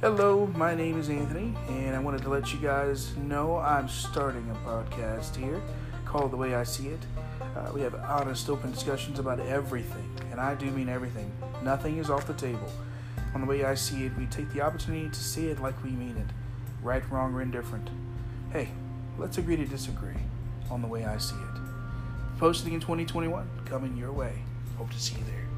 Hello, my name is Anthony, and I wanted to let you guys know I'm starting a podcast here called The Way I See It. Uh, we have honest, open discussions about everything, and I do mean everything. Nothing is off the table. On The Way I See It, we take the opportunity to see it like we mean it right, wrong, or indifferent. Hey, let's agree to disagree on The Way I See It. Posting in 2021, coming your way. Hope to see you there.